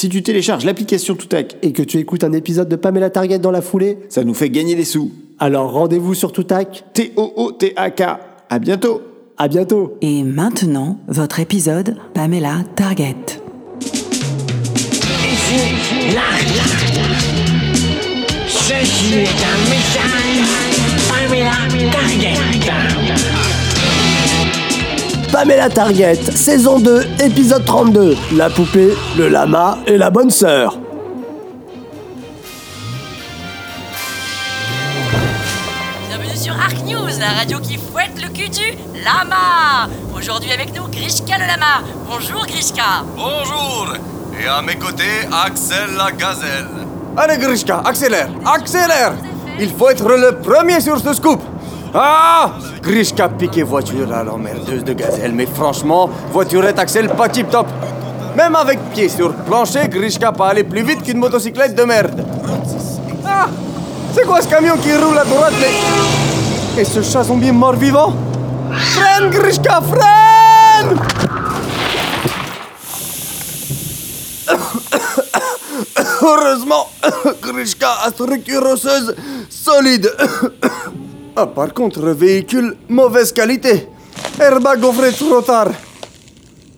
Si tu télécharges l'application Toutac et que tu écoutes un épisode de Pamela Target dans la foulée, ça nous fait gagner des sous. Alors rendez-vous sur Toutac. T-O-O-T-A-K. À bientôt. À bientôt. Et maintenant, votre épisode Pamela Target. Ici, là, Ceci est un message Pamela Target. Pamela Target, saison 2, épisode 32. La poupée, le lama et la bonne sœur. Bienvenue sur Arc News, la radio qui fouette le cul du lama. Aujourd'hui avec nous Grishka le lama. Bonjour Grishka. Bonjour Et à mes côtés, Axel la gazelle. Allez Grishka, accélère, accélère Il faut être le premier sur ce scoop Ah Grishka piqué voiture à l'emmerdeuse de gazelle, mais franchement, voiturette Axel pas tip top. Même avec pied sur plancher, Grishka pas aller plus vite qu'une motocyclette de merde. Ah C'est quoi ce camion qui roule à droite mais... Et ce chat zombie mort-vivant? Freine Grishka, freine Heureusement, Grishka a structure osseuse solide. Ah, par contre, véhicule mauvaise qualité. Airbag offré trop tard.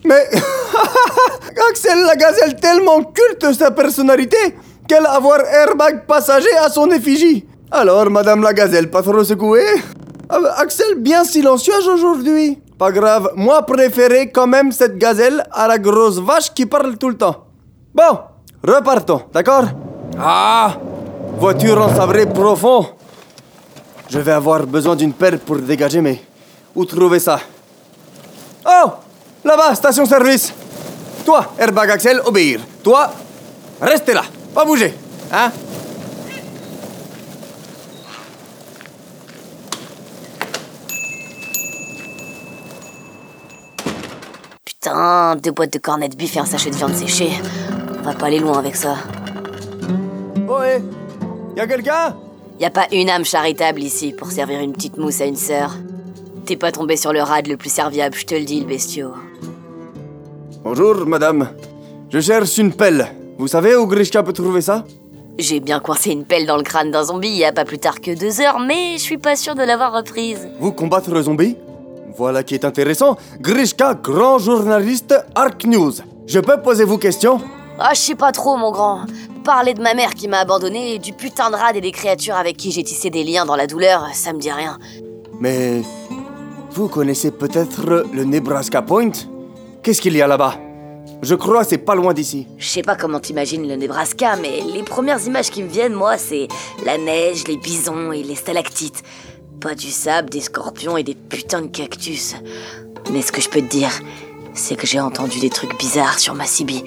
Mais Axel la gazelle tellement culte sa personnalité qu'elle a avoir airbag passager à son effigie. Alors, Madame la gazelle, pas trop secouée? Ah, Axel bien silencieuse aujourd'hui. Pas grave, moi préféré quand même cette gazelle à la grosse vache qui parle tout le temps. Bon, repartons, d'accord? Ah Voiture en sabré profond. Je vais avoir besoin d'une pelle pour dégager, mais où trouver ça? Oh Là-bas, station-service Toi, airbag Axel, obéir. Toi, restez là, pas bouger, hein? Putain, deux boîtes de cornets de bif et un sachet de viande séchée. On va pas aller loin avec ça. Oh, hé Y'a quelqu'un? Y a pas une âme charitable ici pour servir une petite mousse à une sœur. T'es pas tombé sur le rad le plus serviable, je te le dis, le bestiau. Bonjour, madame. Je cherche une pelle. Vous savez où Grishka peut trouver ça? J'ai bien coincé une pelle dans le crâne d'un zombie il y a pas plus tard que deux heures, mais je suis pas sûr de l'avoir reprise. Vous combattre le zombie? Voilà qui est intéressant. Grishka, grand journaliste Arc News. Je peux poser vous question Ah, je sais pas trop, mon grand. Parler de ma mère qui m'a abandonné, du putain de rad et des créatures avec qui j'ai tissé des liens dans la douleur, ça me dit rien. Mais vous connaissez peut-être le Nebraska Point? Qu'est-ce qu'il y a là-bas? Je crois c'est pas loin d'ici. Je sais pas comment t'imagines le Nebraska, mais les premières images qui me viennent, moi, c'est la neige, les bisons et les stalactites. Pas du sable, des scorpions et des putains de cactus. Mais ce que je peux te dire, c'est que j'ai entendu des trucs bizarres sur ma CB.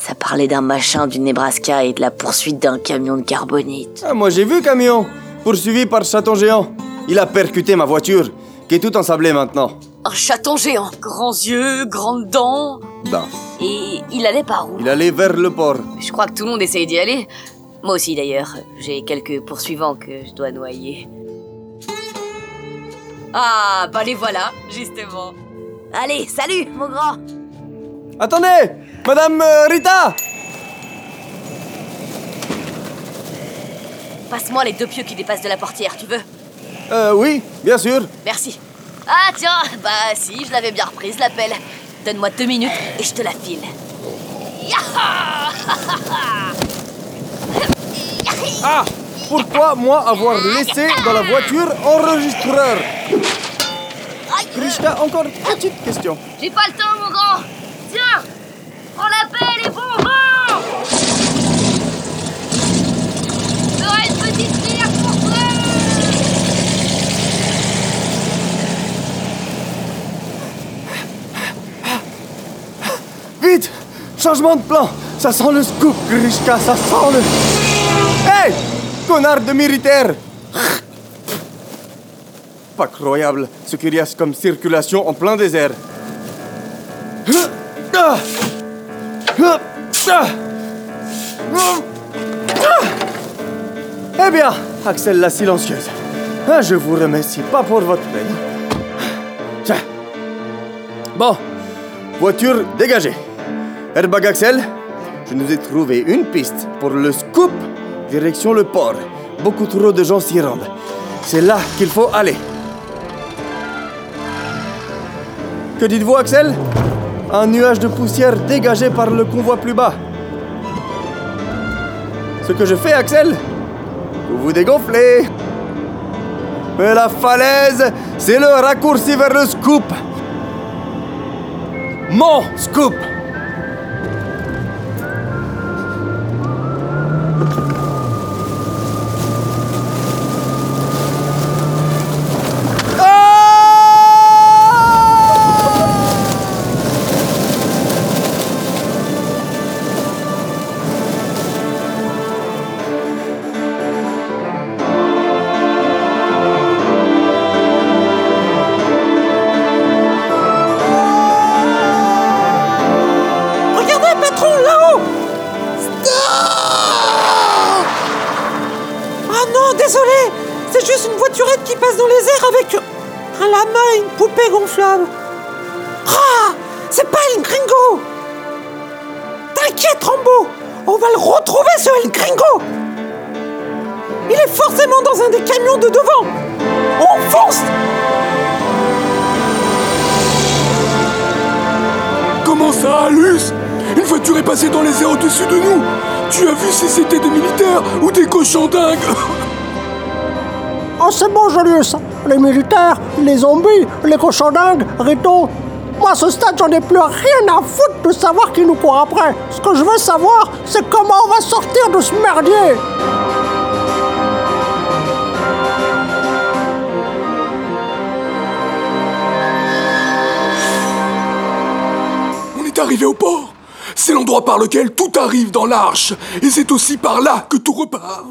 Ça parlait d'un machin du Nebraska et de la poursuite d'un camion de carbonite. Ah, moi j'ai vu camion Poursuivi par chaton géant. Il a percuté ma voiture, qui est tout ensablée maintenant. Un chaton géant, grands yeux, grandes dents. Ben, Et il allait par où? Il allait vers le port. Je crois que tout le monde essaye d'y aller. Moi aussi d'ailleurs, j'ai quelques poursuivants que je dois noyer. Ah, bah les voilà, justement. Allez, salut, mon grand Attendez Madame euh, Rita Passe-moi les deux pieux qui dépassent de la portière, tu veux? Euh, oui, bien sûr. Merci. Ah tiens, bah si, je l'avais bien reprise, la pelle. Donne-moi deux minutes et je te la file. Yaha Ah Pourquoi moi avoir laissé dans la voiture enregistreur? Krishna, encore petite question. J'ai pas le temps, mon grand Tiens Prends la pelle et bon vent J'aurai une petite bière pour toi Changement de plan Ça sent le scoop, Grishka, ça sent le... Hé Connard de militaire Pas croyable ce qu'il y a comme circulation en plein désert. Eh bien, Axel la silencieuse, ah, je vous remercie pas pour votre aide. Tiens. Bon, voiture dégagée. Airbag Axel, Je nous ai trouvé une piste pour le scoop, direction le port. Beaucoup trop de gens s'y rendent. C'est là qu'il faut aller. Que dites-vous, Axel? Un nuage de poussière dégagé par le convoi plus bas. Ce que je fais, Axel? Vous vous dégonflez. Mais la falaise, c'est le raccourci vers le scoop. Mon scoop passe dans les airs avec un lama et une poupée gonflable. Ah C'est pas El Gringo T'inquiète, Rambo On va le retrouver, ce El Gringo Il est forcément dans un des camions de devant. On fonce. Comment ça, Luce Une voiture est passée dans les airs au-dessus de nous. Tu as vu si c'était des militaires ou des cochons dingues? c'est bon, Julius. Les militaires, les zombies, les cochons dingues, Rito. Moi, à ce stade, j'en ai plus rien à foutre de savoir qui nous court après. Ce que je veux savoir, c'est comment on va sortir de ce merdier. On est arrivé au port C'est l'endroit par lequel tout arrive dans l'arche Et c'est aussi par là que tout repart